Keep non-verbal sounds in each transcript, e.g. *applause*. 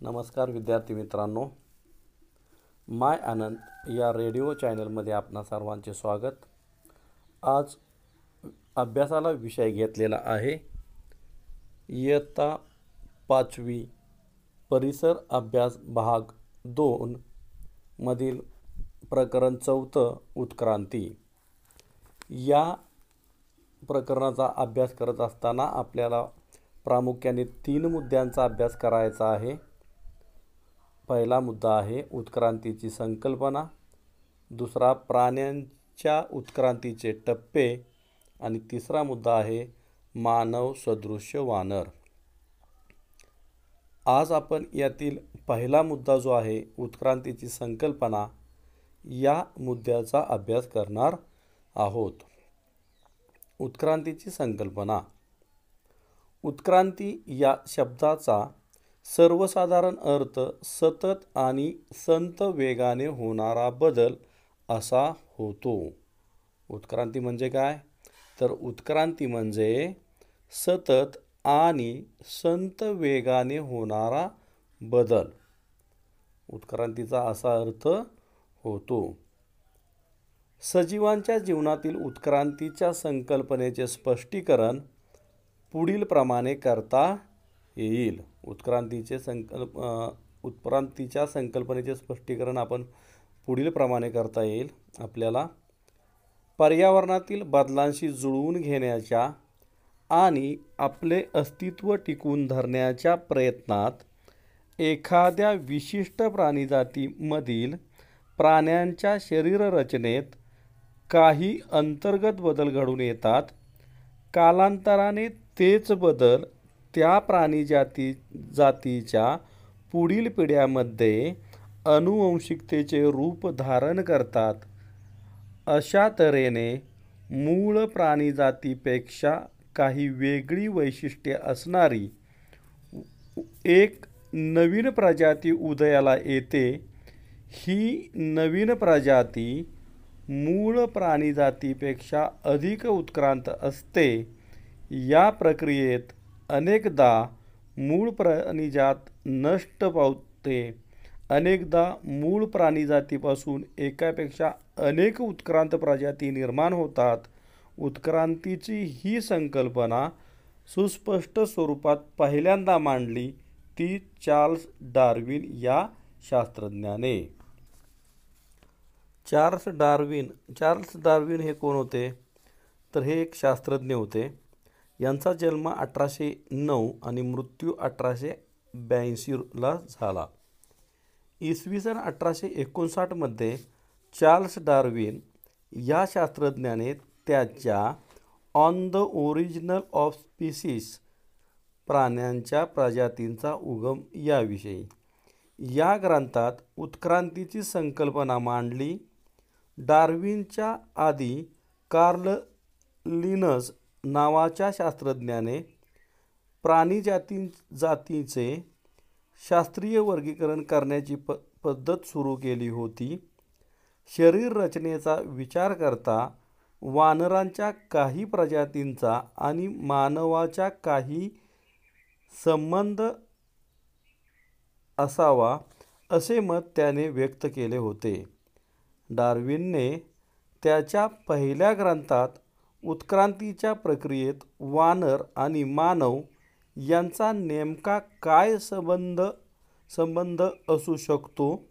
नमस्कार विद्यार्थी मित्रांनो. माय आनंद या रेडिओ चॅनलमध्ये आपणा सर्वांचे स्वागत. आज अभ्यासाला विषय घेतलेला आहे. इयत्ता पाचवी परिसर अभ्यास भाग दोन मधील प्रकरण चौथं उत्क्रांती. या प्रकरणाचा अभ्यास करत असताना आपल्याला प्रामुख्याने तीन मुद्द्यांचा अभ्यास करायचा आहे. पहिला मुद्दा आहे उत्क्रांतीची संकल्पना. दुसरा प्राण्यांच्या उत्क्रांतीचे टप्पे. आणि तिसरा मुद्दा आहे मानव सदृश्य वानर. आज आपण यातील पहिला मुद्दा जो आहे उत्क्रांतीची संकल्पना या मुद्द्याचा अभ्यास करणार आहोत. उत्क्रांतीची संकल्पना. उत्क्रांती या शब्दाचा सर्वसाधारण अर्थ सतत आणि संत वेगाने होणारा बदल असा होतो. उत्क्रांती म्हणजे काय? तर उत्क्रांती म्हणजे सतत आणि संत वेगाने होणारा बदल. उत्क्रांतीचा असा अर्थ होतो. सजीवांच्या जीवनातील उत्क्रांतीच्या संकल्पनेचे स्पष्टीकरण पुढील प्रमाणे करता येईल. उत्क्रांतीचे संकल्प उत्क्रांतीच्या संकल्पनेचे स्पष्टीकरण आपण पुढील प्रमाणे करता येईल. आपल्याला पर्यावरणातील बदलांशी जुळवून घेण्याच्या आणि आपले अस्तित्व टिकून धरण्याच्या प्रयत्नात एखाद्या विशिष्ट प्राणीजातीमधील प्राण्यांच्या शरीररचनेत काही अंतर्गत बदल घडून येतात. कालांतराने तेच बदल त्या प्राणी जाती जातीच्या पुढील पिढ्यामध्ये अनुवंशिकतेचे रूप धारण करतात. अशा तऱ्हेने मूळ प्राणीजातीपेक्षा काही वेगळी वैशिष्ट्ये असणारी एक नवीन प्रजाती उदयाला येते. ही नवीन प्रजाती मूळ प्राणीजातीपेक्षा अधिक उत्क्रांत असते. या प्रक्रियेत अनेकदा मूळ प्राणीजात नष्ट पावते. अनेकदा मूळ प्राणीजातीपासून एकापेक्षा अनेक उत्क्रांत प्रजाती निर्माण होतात. उत्क्रांतीची ही संकल्पना सुस्पष्ट स्वरूपात पहिल्यांदा मांडली ती चार्ल्स डार्विन या शास्त्रज्ञाने. चार्ल्स डार्विन चार्ल्स डार्विन हे कोण होते? तर हे एक शास्त्रज्ञ होते. यांचा जन्म अठराशे नऊ आणि मृत्यू अठराशे ब्याऐंशीला झाला. इसवी सन अठराशे एकोणसाठमध्ये चार्ल्स डार्विन या शास्त्रज्ञाने त्याच्या on the original of species प्राण्यांच्या प्रजातींचा उगम याविषयी. या ग्रंथात उत्क्रांतीची संकल्पना मांडली. डार्विनच्या आधी कार्ल लिनस नावाच्या शास्त्रज्ञाने प्राणीजाती जातीचे शास्त्रीय वर्गीकरण करण्याची प पद्धत सुरू केली होती. शरीर रचनेचा विचार करता वानरांच्या काही प्रजातींचा आणि मानवाच्या काही संबंध असावा असे मत त्याने व्यक्त केले होते. डार्विनने त्याच्या पहिल्या ग्रंथात उत्क्रांतीच्या प्रक्रियेत वानर आणि मानव यांचा नेमका काय संबंध संबंध असू शकतो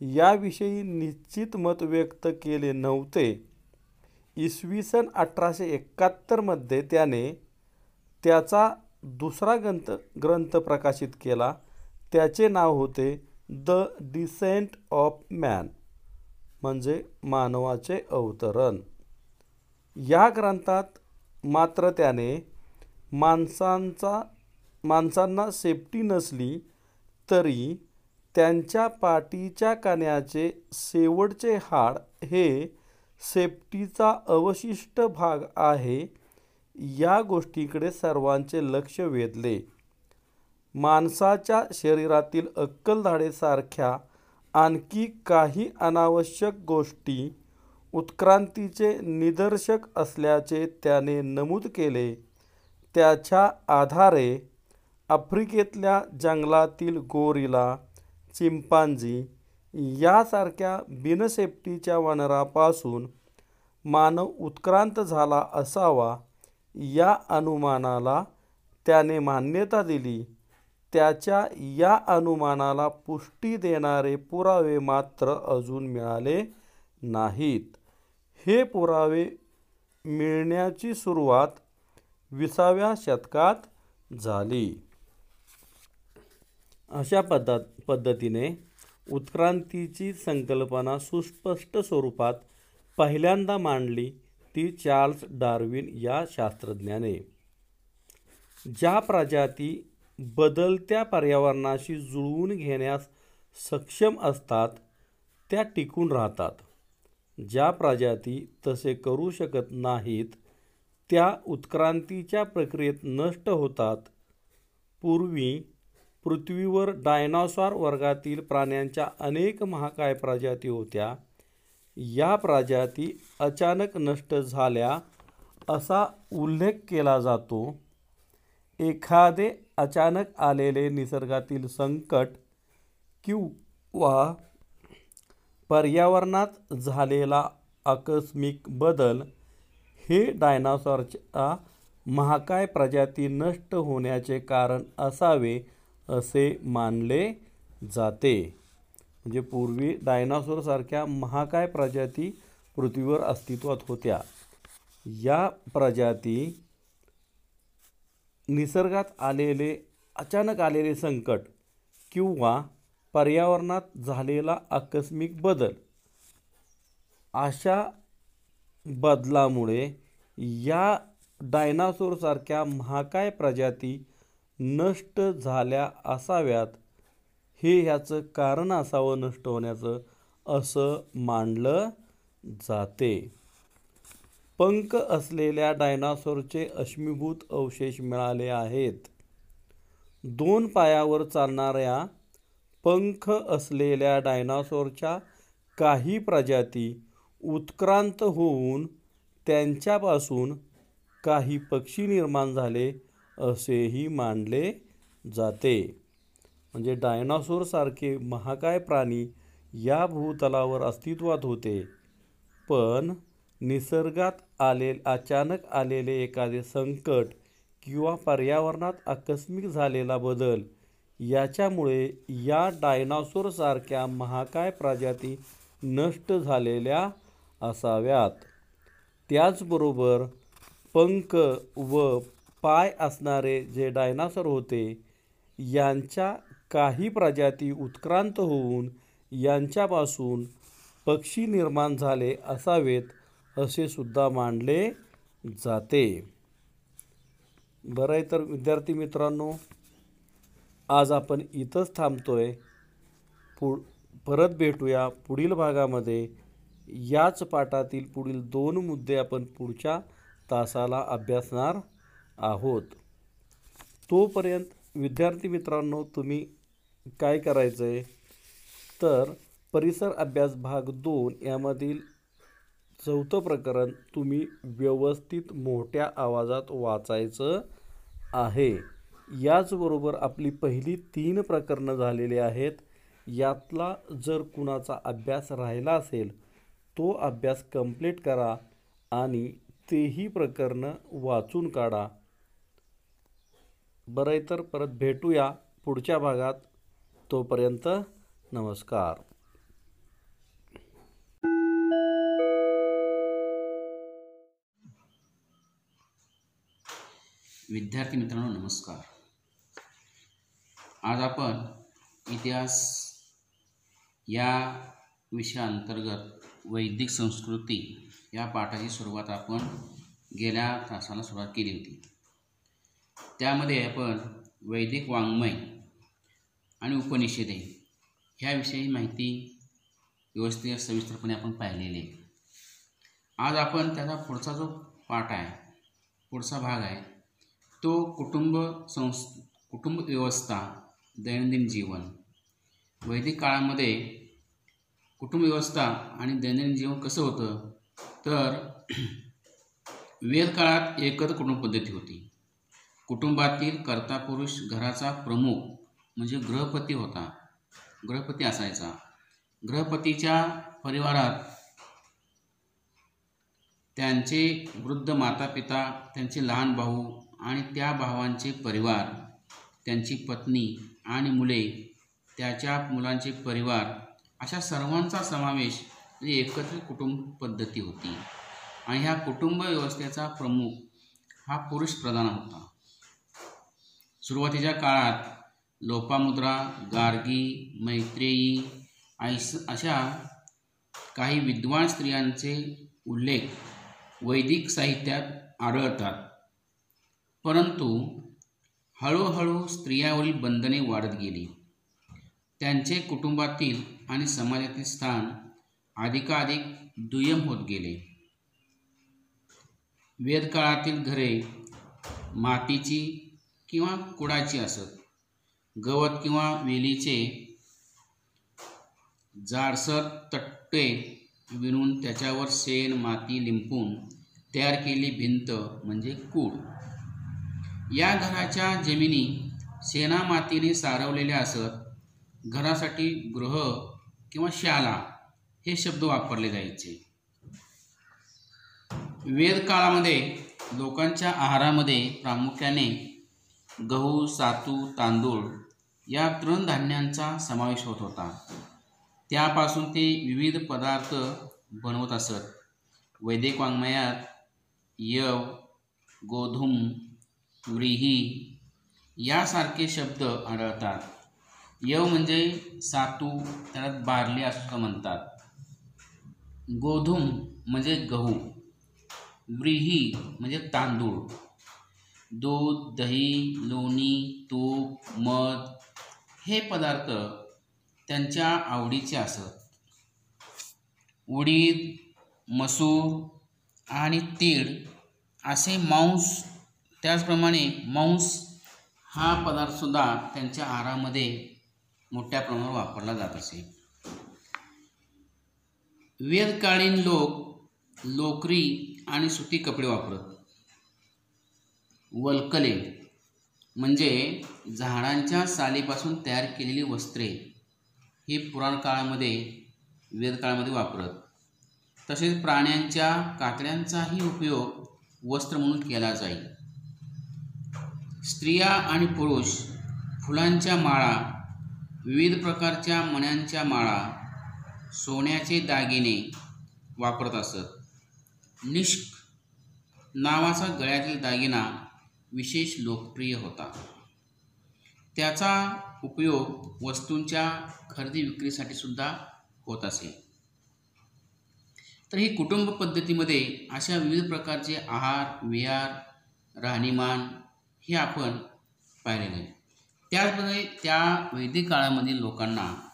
याविषयी निश्चित मत व्यक्त केले नव्हते. इसवी सन अठराशे एकाहत्तरमध्ये त्याने त्याचा दुसरा ग्रंथ ग्रंथ प्रकाशित केला. त्याचे नाव होते द डिसेंट ऑफ मॅन म्हणजे मानवाचे अवतरण. या ग्रंथात मात्र त्याने माणसांचा माणसांना सेफ्टी नसली तरी त्यांच्या पाठीच्या कण्याचे शेवटचे हाड हे सेफ्टीचा अवशिष्ट भाग आहे या गोष्टीकडे सर्वांचे लक्ष वेधले. माणसाच्या शरीरातील अक्कलधाडेसारख्या आणखी काही अनावश्यक गोष्टी उत्क्रांतीचे निदर्शक असल्याचे त्याने नमूद केले. त्याच्या आधारे आफ्रिकेतल्या जंगलातील गोरिला चिंपांझी यासारख्या बिनसेफ्टीच्या वनरापासून मानव उत्क्रांत झाला असावा या अनुमानाला त्याने मान्यता दिली. त्याच्या या अनुमानाला पुष्टी देणारे पुरावे मात्र अजून मिळाले नाहीत. हे पुरावे मिळण्याची सुरुवात विसाव्या शतकात झाली. अशा पद्धत पद्धतीने उत्क्रांतीची संकल्पना सुस्पष्ट स्वरूपात पहिल्यांदा मांडली ती चार्ल्स डार्विन या शास्त्रज्ञाने. ज्या प्रजाती बदलत्या पर्यावरणाशी जुळवून घेण्यास सक्षम असतात त्या टिकून राहतात. ज्या प्रजाती तसे करू शकत नाहीत त्या उत्क्रांतीच्या प्रक्रियेत नष्ट होतात. पूर्वी पृथ्वीवर डायनॉसॉर वर्गातील प्राण्यांच्या अनेक महाकाय प्रजाती होत्या. या प्रजाती अचानक नष्ट झाल्या असा उल्लेख केला जातो. एखादे अचानक आलेले निसर्गातील संकट किंवा पर्यावरणात झालेला आकस्मिक बदल हे डायनासॉरच्या महाकाय प्रजाती नष्ट होण्याचे कारण असावे असे मानले जाते. म्हणजे पूर्वी डायनासोरसारख्या महाकाय प्रजाती पृथ्वीवर अस्तित्वात होत्या. या प्रजाती निसर्गात आलेले अचानक आलेले संकट किंवा पर्यावरणात झालेला आकस्मिक बदल. अशा बदलामुळे या डायनासोरसारख्या महाकाय प्रजाती नष्ट झाल्या असाव्यात. हे ह्याचं कारण असावं नष्ट होण्याचं असं मानलं जाते. पंख असलेल्या डायनासोरचे अश्मीभूत अवशेष मिळाले आहेत. दोन पायावर चालणाऱ्या पंख असलेल्या डायनासोरच्या काही प्रजाती उत्क्रांत होऊन त्यांच्यापासून काही पक्षी निर्माण झाले असेही मानले जाते. म्हणजे डायनासोरसारखे महाकाय प्राणी या भूतलावर अस्तित्वात होते. पण निसर्गात आले अचानक आलेले एखादे संकट किंवा पर्यावरणात आकस्मिक झालेला बदल याच्यामुळे या डायनासोरसारख्या महाकाय प्रजाती नष्ट झालेल्या असाव्यात. त्याचबरोबर पंख व पाय असणारे जे डायनासोर होते यांच्या काही प्रजाती उत्क्रांत होऊन यांच्यापासून पक्षी निर्माण झाले असावेत असे सुद्धा मानले जाते. बरं आहे तर विद्यार्थी मित्रांनो आज आपण इथंच थांबतोय. पु परत भेटूया पुढील भागामध्ये. याच पाठातील पुढील दोन मुद्दे आपण पुढच्या तासाला अभ्यासणार आहोत. तोपर्यंत विद्यार्थी मित्रांनो तुम्ही काय करायचं आहे तर परिसर अभ्यास भाग दोन यामधील चौथं प्रकरण तुम्ही व्यवस्थित मोठ्या आवाजात वाचायचं आहे. याचबरोबर आपली पहिली तीन प्रकरणं झालेली आहेत. यातला जर कुणाचा अभ्यास राहिला असेल तो अभ्यास कंप्लीट करा आणि तेही प्रकरणं वाचून काढा. बरं आहे तर परत भेटूया पुढच्या भागात. तोपर्यंत नमस्कार. विद्यार्थी मित्रांनो नमस्कार. आज आपण इतिहास या विषयाअंतर्गत वैदिक संस्कृती या पाठाची सुरुवात आपण गेल्या तासाला सुरुवात केली होती. त्यामध्ये आपण वैदिक वाङ्मय आणि उपनिषदे ह्याविषयी माहिती व्यवस्थित सविस्तरपणे आपण पाहिलेली आहे. आज आपण त्याचा पुढचा जो पाठ आहे पुढचा भाग आहे तो कुटुंब संस् कुटुंब व्यवस्था दैनंदिन जीवन. वैदिक काळामध्ये कुटुंबव्यवस्था आणि दैनंदिन जीवन कसं होतं? तर *clears throat* वेद काळात एकत्र कुटुंब पद्धती होती. कुटुंबातील कर्ता पुरुष घराचा प्रमुख म्हणजे गृहपती होता. गृहपती असायचा. गृहपतीच्या परिवारात त्यांचे वृद्ध माता पिता त्यांचे लहान भाऊ आणि त्या भावांचे परिवार त्यांची पत्नी आणि मुले त्याच्या मुलांचे परिवार अशा सर्वांचा समावेश म्हणजे एकत्रित कुटुंब पद्धती होती. आणि ह्या कुटुंब व्यवस्थेचा प्रमुख हा पुरुष प्रधान होता. सुरुवातीच्या काळात लोपामुद्रा गार्गी मैत्रेयी ऐस अशा काही विद्वान स्त्रियांचे उल्लेख वैदिक साहित्यात आढळतात. परंतु हळूहळू स्त्रियावरील बंधने वाढत गेली. त्यांचे कुटुंबातील आणि समाजातील स्थान अधिकाधिक दुय्यम होत गेले. वेदकाळातील घरे मातीची किंवा कुडाची असत. गवत किंवा वेलीचे जाडसर तट्टे विणून त्याच्यावर शेण माती लिंपून तयार केलेली भिंत म्हणजे कूड. या घराच्या जमिनी शेणा मातीने सारवलेल्या असत घरासाठी गृह किंवा शाला हे शब्द वापरले जायचे. वेद काळामध्ये लोकांच्या आहारामध्ये प्रामुख्याने गहू सातू तांदूळ या तृणधान्यांचा समावेश होत होता. त्यापासून ते विविध पदार्थ बनवत असत. वैदिक वाङ्मयात यव गोधूम व्रीही यासारखे शब्द आढळतात. यव म्हणजे सातू त्याला बारली असं म्हणतात. गोधूम म्हणजे गहू. व्रीही म्हणजे तांदूळ. दूध दही लोणी तूप मध हे पदार्थ त्यांच्या आवडीचे असत. उडीद मसूर आणि तीळ असे मांस त्याचप्रमाणे मांस हा पदार्थसुद्धा त्यांच्या आहारामध्ये मोठ्या प्रमाणावर वापरला जात असे. वेदकालीन लोक लोकरी आणि सुती कपडे वापरत. वल्कले म्हणजे झाडांच्या सालीपासून तयार केलेली वस्त्रे ही पुराण काळामध्ये वेदकाळामध्ये वापरत. तसेच प्राण्यांच्या कातड्यांचाही उपयोग वस्त्र म्हणून केला जाईल स्त्रिया आणि पुरुष फुलांच्या माळा विविध प्रकारच्या मण्यांच्या माळा सोन्याचे दागिने वापरत असत. निष्क नावाचा गळ्यातील दागिना विशेष लोकप्रिय होता. त्याचा उपयोग वस्तूंच्या खरेदी विक्रीसाठी सुद्धा होत असे. तर ही कुटुंब पद्धतीमध्ये अशा विविध प्रकारचे आहार विहार राहणीमान हे आपण पाहिलेलं आहे त्याचप्रमाणे त्या वैदिक काळामधील लोकांना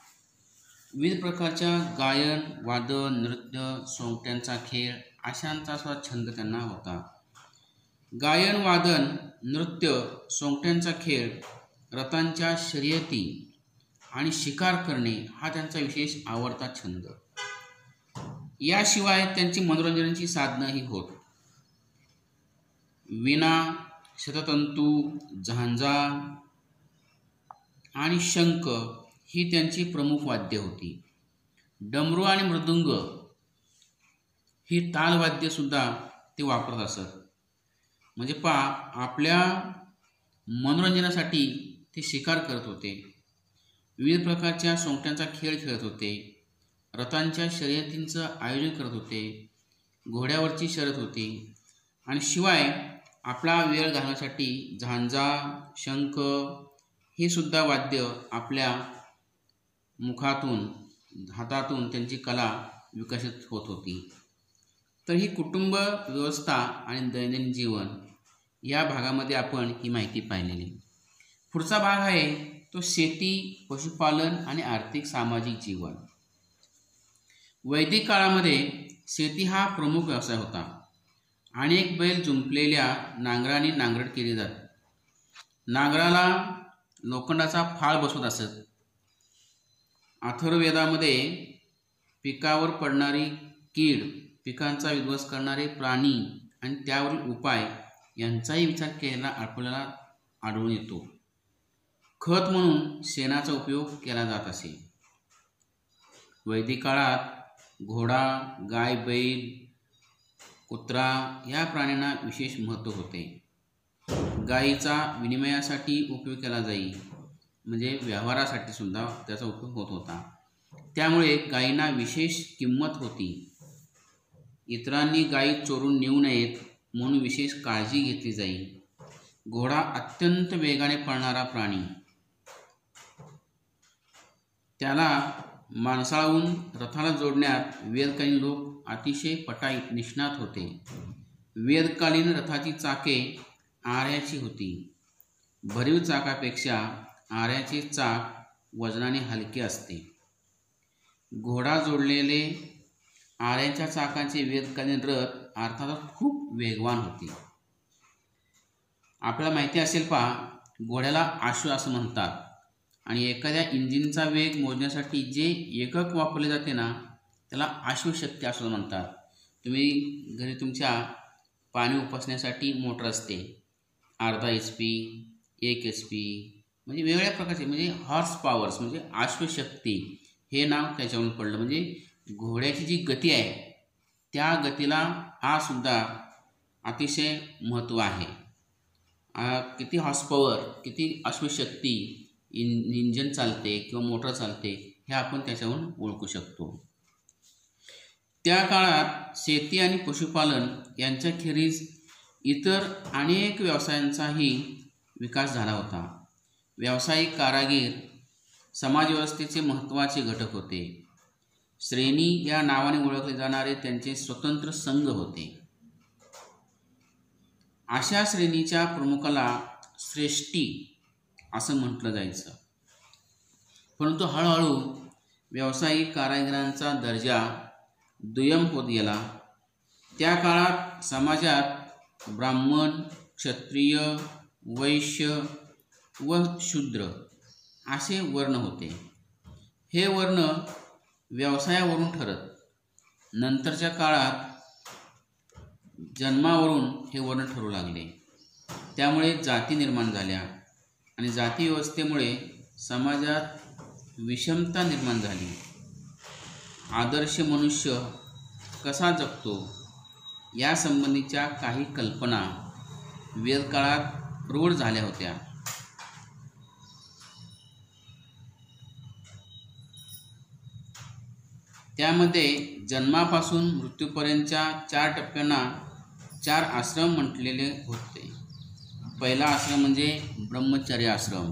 विविध प्रकारच्या गायन वादन नृत्य सोंगट्यांचा खेळ अशांचा असा छंद त्यांना होता. गायन वादन नृत्य सोंगट्यांचा खेळ रथांच्या शर्यती आणि शिकार करणे हा त्यांचा विशेष आवडता छंद. याशिवाय त्यांची मनोरंजनाची साधनंही होत. विना शततंतू झांजा आणि शंख ही त्यांची प्रमुख वाद्य होती. डमरू आणि मृदुंग ही तालवाद्यसुद्धा ते वापरत असत. म्हणजे पा आपल्या मनोरंजनासाठी ते शिकार करत होते. विविध प्रकारच्या सोंगट्यांचा खेळ खेळत होते. रथांच्या शर्यतींचं आयोजन करत होते. घोड्यावरची शर्यत होती. आणि शिवाय आपला वेळ घालण्यासाठी झांजा शंख हे सुद्धा वाद्य आपल्या मुखातून हातातून त्यांची कला विकसित होत होती. तर ही कुटुंब व्यवस्था आणि दैनंदिन जीवन या भागामध्ये आपण ही माहिती पाहिलेली. पुढचा भाग आहे तो शेती पशुपालन आणि आर्थिक सामाजिक जीवन. वैदिक काळामध्ये शेती हा प्रमुख व्यवसाय होता. अनेक बैल जुंपलेल्या नांगराने नांगरट केली जात. नांगराला लोखंडाचा फाळ बसवत असत. अथर्ववेदामध्ये पिकावर पडणारी कीड पिकांचा विध्वंस करणारे प्राणी आणि त्यावरील उपाय यांचाही विचार केलेला आपल्याला आढळून येतो. खत म्हणून शेणाचा उपयोग केला जात असे. वैदिक काळात घोडा गाय बैल कुत्रा या प्राण्यांना विशेष महत्त्व होते. गायीचा विनिमयासाठी उपयोग केला जाई म्हणजे व्यवहारासाठी सुद्धा त्याचा उपयोग होत होता. त्यामुळे गायींना विशेष किंमत होती. इतरांनी गायी चोरून नेऊ नयेत म्हणून विशेष काळजी घेतली जाई. घोडा अत्यंत वेगाने पळणारा प्राणी. त्याला माणसाळून रथाला जोडण्यात वेदकालीन लोक अतिशय पटाई निष्णात होते. वेदकालीन रथाची चाके आऱ्याची होती. भरीव चाकापेक्षा आऱ्याचे चाक वजनाने हलके असते. घोडा जोडलेले आऱ्याच्या चाकाचे वेदकालीन रथ अर्थातच खूप वेगवान होते. आपल्याला माहिती असेल पहा घोड्याला आशु असं म्हणतात. आणि एखाद्या इंजिनचा वेग मोजण्यासाठी जे एकक वापरले जाते ना त्याला आश्वशक्ती असं म्हणतात. तुम्ही घरी तुमच्या पाणी उपसण्यासाठी मोटर असते. अर्धा एच पी एक एच पी म्हणजे वेगवेगळ्या प्रकारचे म्हणजे हॉर्स पॉवर्स म्हणजे आश्वशक्ती हे नाव त्याच्यावरून पडलं. म्हणजे घोड्याची जी गती आहे त्या गतीला हा सुद्धा अतिशय महत्त्व आहे. किती हॉर्स पॉवर किती अश्वशक्ती इन इंजन चालते किंवा मोटर चालते हे आपण त्याच्यावरून ओळखू शकतो. त्या काळात शेती आणि पशुपालन यांच्याखेरीज इतर अनेक व्यवसायांचाही विकास झाला होता. व्यावसायिक कारागीर समाजव्यवस्थेचे महत्त्वाचे घटक होते. श्रेणी या नावाने ओळखले जाणारे त्यांचे स्वतंत्र संघ होते. अशा श्रेणीच्या प्रमुखाला श्रेष्ठी असं म्हटलं जायचं. परंतु हळूहळू व्यावसायिक कारागिरांचा दर्जा दुय्यम होत गेला. त्या काळात समाजात ब्राह्मण क्षत्रिय वैश्य व शूद्र असे वर्ण होते. हे वर्ण व्यवसायावरून ठरत नंतरच्या काळात जन्मावरून हे वर्ण ठरू लागले. त्यामुळे जाती निर्माण झाल्या. आणि जाती व्यवस्थेमुळे समाजात विषमता निर्माण झाली. आदर्श मनुष्य कसा जगतो यासंबंधीच्या काही कल्पना वेदकाळात प्रौढ झाल्या होत्या. त्यामध्ये जन्मापासून मृत्यूपर्यंतच्या चार टप्प्यांना चार आश्रम म्हटलेले होते. पहिला आश्रम म्हणजे ब्रह्मचर्य आश्रम.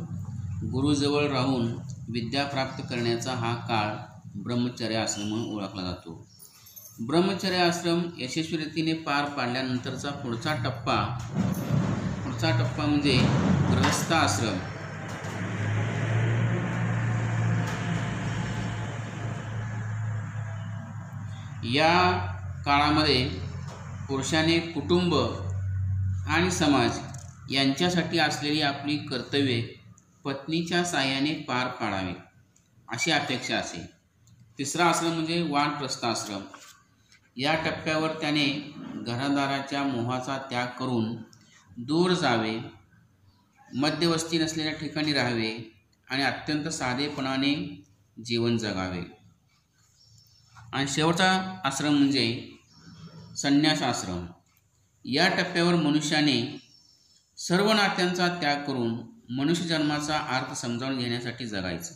गुरुजवळ राहून विद्या प्राप्त करण्याचा हा काळ ब्रह्मचर्य आश्रम म्हणून ओळखला जातो. ब्रह्मचर्य आश्रम यशस्वी रीतीने पार पाडल्यानंतरचा पुढचा टप्पा पुढचा टप्पा म्हणजे गृहस्थ आश्रम. या काळामध्ये पुरुषाने कुटुंब आणि समाज यांच्यासाठी असलेली आपली कर्तव्ये पत्नीच्या साह्याने पार पाडावे अशी अपेक्षा असे तिसरा आश्रम म्हणजे वानप्रस्थ आश्रम या टप्प्यावर त्याने घरादाराच्या मोहाचा त्याग करून दूर जावे मध्यवस्ती नसलेल्या ठिकाणी राहावे आणि अत्यंत साधेपणाने जीवन जगावे. आणि शेवटचा आश्रम म्हणजे संन्यास आश्रम या टप्प्यावर मनुष्याने सर्व नात्यांचा त्याग करून मनुष्य जन्माचा अर्थ समजावून घेण्यासाठी जगायचं.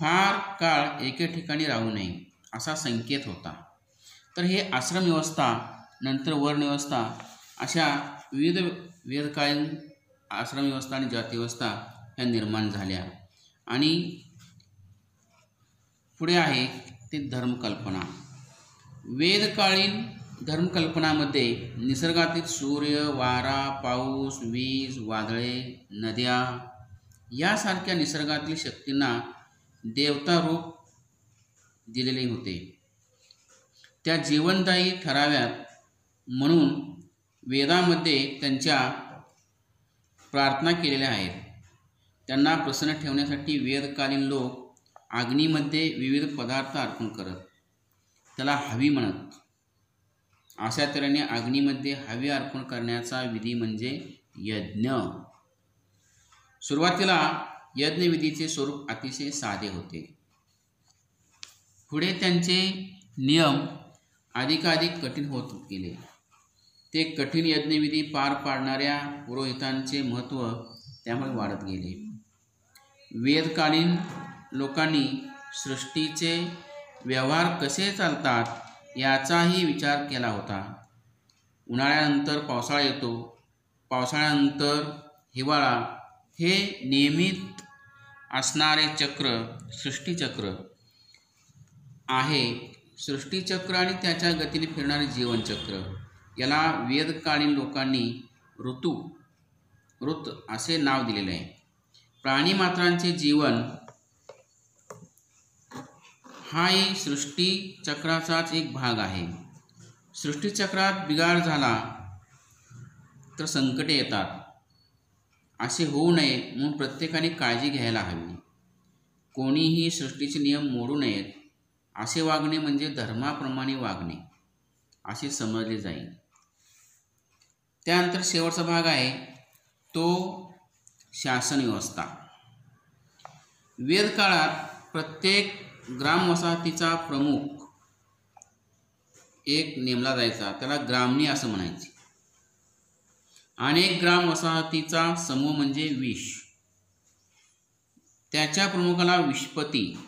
फार काळ एके ठिकाणी राहू नये असा संकेत होता. तर हे आश्रम व्यवस्था नंतर वर्णव्यवस्था अशा विविध वेदकालीन आश्रम व्यवस्था आणि जातीव्यवस्था ह्या निर्माण झाल्या. आणि पुढे आहे ते धर्मकल्पना. वेदकालीन धर्मकल्पनामध्ये निसर्गातील सूर्य वारा पाऊस वीज वादळे नद्या यासारख्या निसर्गातील शक्तींना देवता रूप दिलेले होते. त्या जीवनदायी ठराव्यात म्हणून वेदामध्ये त्यांच्या प्रार्थना केलेल्या आहेत. त्यांना प्रसन्न ठेवण्यासाठी वेदकालीन लोक अग्नीमध्ये विविध पदार्थ अर्पण करत त्याला हवी म्हणत अशा तऱ्हेने अग्नीमध्ये हवी अर्पण करण्याचा विधी म्हणजे यज्ञ. सुरुवातीला यज्ञविधीचे स्वरूप अतिशय साधे होते. पुढे त्यांचे नियम अधिकाधिक कठीण होत गेले. ते कठीण यज्ञविधी पार पाडणाऱ्या पुरोहितांचे महत्त्व त्यामुळे वाढत गेले. वेदकालीन लोकांनी सृष्टीचे व्यवहार कसे चालतात याचाही विचार केला होता. उन्हाळ्यानंतर पावसाळा येतो. पावसाळ्यानंतर हिवाळा हे नियमित असणारे चक्र सृष्टीचक्र आहे. सृष्टीचक्र आणि त्याच्या गतीने फिरणारे जीवनचक्र. याला वेदकालीन लोकांनी ऋतू ऋत असे नाव दिलेले आहे. प्राणीमात्रांचे जीवन हाही सृष्टीचक्राचाच एक भाग आहे. सृष्टीचक्रात बिघाड झाला तर संकटे येतात. असे होऊ नये म्हणून प्रत्येकाने काळजी घ्यायला हवी. कोणीही सृष्टीचे नियम मोडू नयेत. असे वागणे म्हणजे धर्माप्रमाणे वागणे. असे समजले जाईल. त्यानंतर शेवटचा भाग आहे. तो शासन व्यवस्था वेदकाळात प्रत्येक ग्रामवसाहतीचा प्रमुख एक नेमला जायचा. त्याला ग्रामणी असं म्हणायचे. अनेक ग्राम वसाहतीचा समूह म्हणजे विष. त्याच्या प्रमुखाला विषपती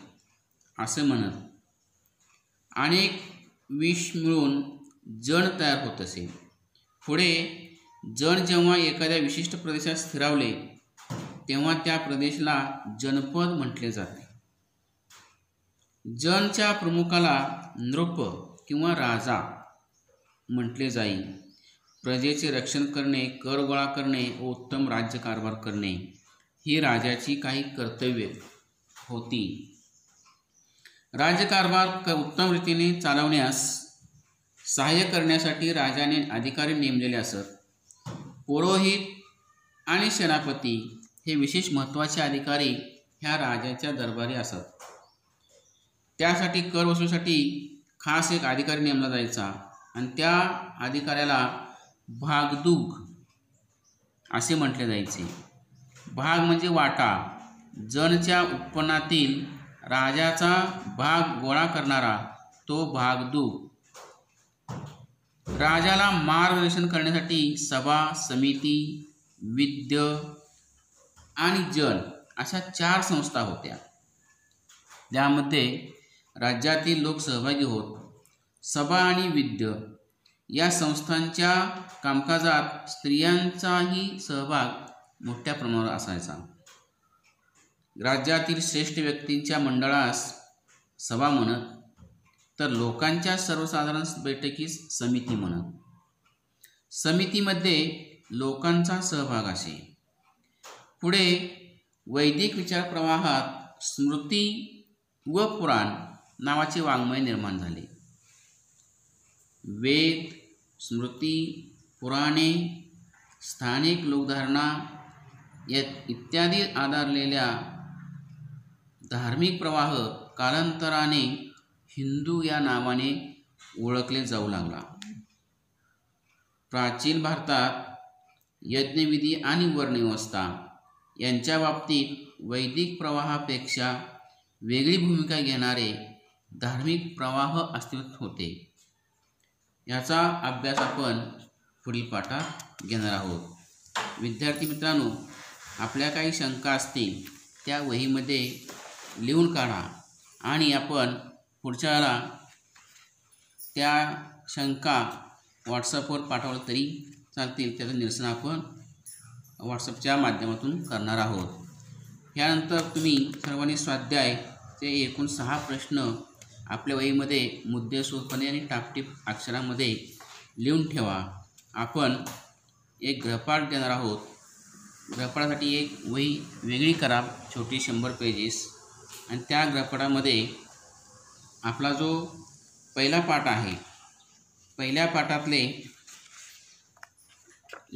असं म्हणत. अनेक विष मिळून जण तयार होत असे. पुढे जण जेव्हा एखाद्या विशिष्ट प्रदेशात स्थिरावले तेव्हा त्या प्रदेशाला जनपद म्हटले जाते. जनच्या प्रमुखाला नृप किंवा राजा म्हटले जाईल प्रजेचे रक्षण करणे कर गोळा करणे व उत्तम राज्यकारभार करणे ही राजाची काही कर्तव्ये होती. राज्यकारभार क उत्तम रीतीने चालवण्यास सहाय्य करण्यासाठी राजाने अधिकारी नेमलेले असत. पुरोहित आणि सेनापती हे विशेष महत्त्वाचे अधिकारी ह्या राजाच्या दरबारी असत. त्यासाठी कर वसुलीसाठी खास एक अधिकारी नेमला जायचा. आणि त्या अधिकाऱ्याला भागदुग असे म्हटले जायचे. भाग म्हणजे वाटा. जनच्या उत्पन्नातील राजाचा भाग गोळा करणारा तो भागदूग राजाला मार्गदर्शन करण्यासाठी सभा समिती विद्य आणि जन अशा चार संस्था होत्या. त्यामध्ये राज्यातील लोक सहभागी होत. सभा आणि विद्य या संस्थांच्या कामकाजात स्त्रियांचाही सहभाग मोठ्या प्रमाणावर असायचा. राज्यातील श्रेष्ठ व्यक्तींच्या मंडळास सभा म्हणत तर लोकांच्या सर्वसाधारण बैठकीस समिती म्हणत. समितीमध्ये लोकांचा सहभाग असे. पुढे वैदिक विचार प्रवाहात स्मृती व पुराण नावाचे वाङ्मय निर्माण झाले. वेद स्मृती पुराणे स्थानिक लोकधारणा या इत्यादी आधारलेल्या धार्मिक प्रवाह कालांतराने हिंदू या नावाने ओळखले जाऊ लागला. प्राचीन भारतात यज्ञविधी आणि वर्णव्यवस्था यांच्या बाबतीत वैदिक प्रवाहापेक्षा वेगळी भूमिका घेणारे धार्मिक प्रवाह अस्तित्वात होते. याचा अभ्यास आपण पुढील पाठात घेणार आहोत. विद्यार्थी मित्रांनो आपल्या काही शंका असतील त्या वहीमध्ये लिहून काढा आणि आपण पुढच्या वेळा त्या शंका व्हॉट्सअपवर पाठवलं तरी चालतील त्याचं निरसन आपण व्हॉट्सअपच्या माध्यमातून करणार आहोत. यानंतर तुम्ही सर्वांनी स्वाध्याय ते एकूण सहा प्रश्न आपल्या वहीमध्ये मुद्देसूदपणे आणि टापटीप अक्षरामध्ये लिहून ठेवा. आपण एक ग्रहपाठ देणार आहोत. ग्रहपाठासाठी एक वही वेगळी करा छोटी शंभर पेजेस आणि त्या ग्रहपाठामध्ये आपला जो पहिला पाठ आहे पहिल्या पाठातले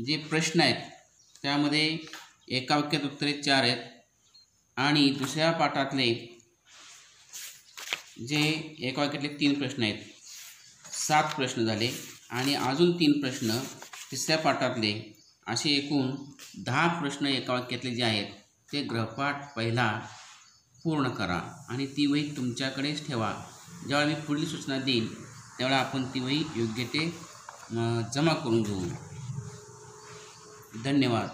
जे प्रश्न आहेत त्यामध्ये एका वाक्यात उत्तरे चार आहेत. आणि दुसऱ्या पाठातले जे एका वाक्यातले तीन प्रश्न आहेत. सात प्रश्न झाले आणि अजून तीन प्रश्न तिसऱ्या पाठातले. असे एकूण दहा प्रश्न एका वाक्यातले जे आहेत ते ग्रहपाठ पहिला पूर्ण करा आणि ती वही तुमच्याकडेच ठेवा. ज्यावेळी मी पुढील सूचना देईन त्यावेळेला आपण ती वही योग्य ते जमा करून घेऊ. धन्यवाद.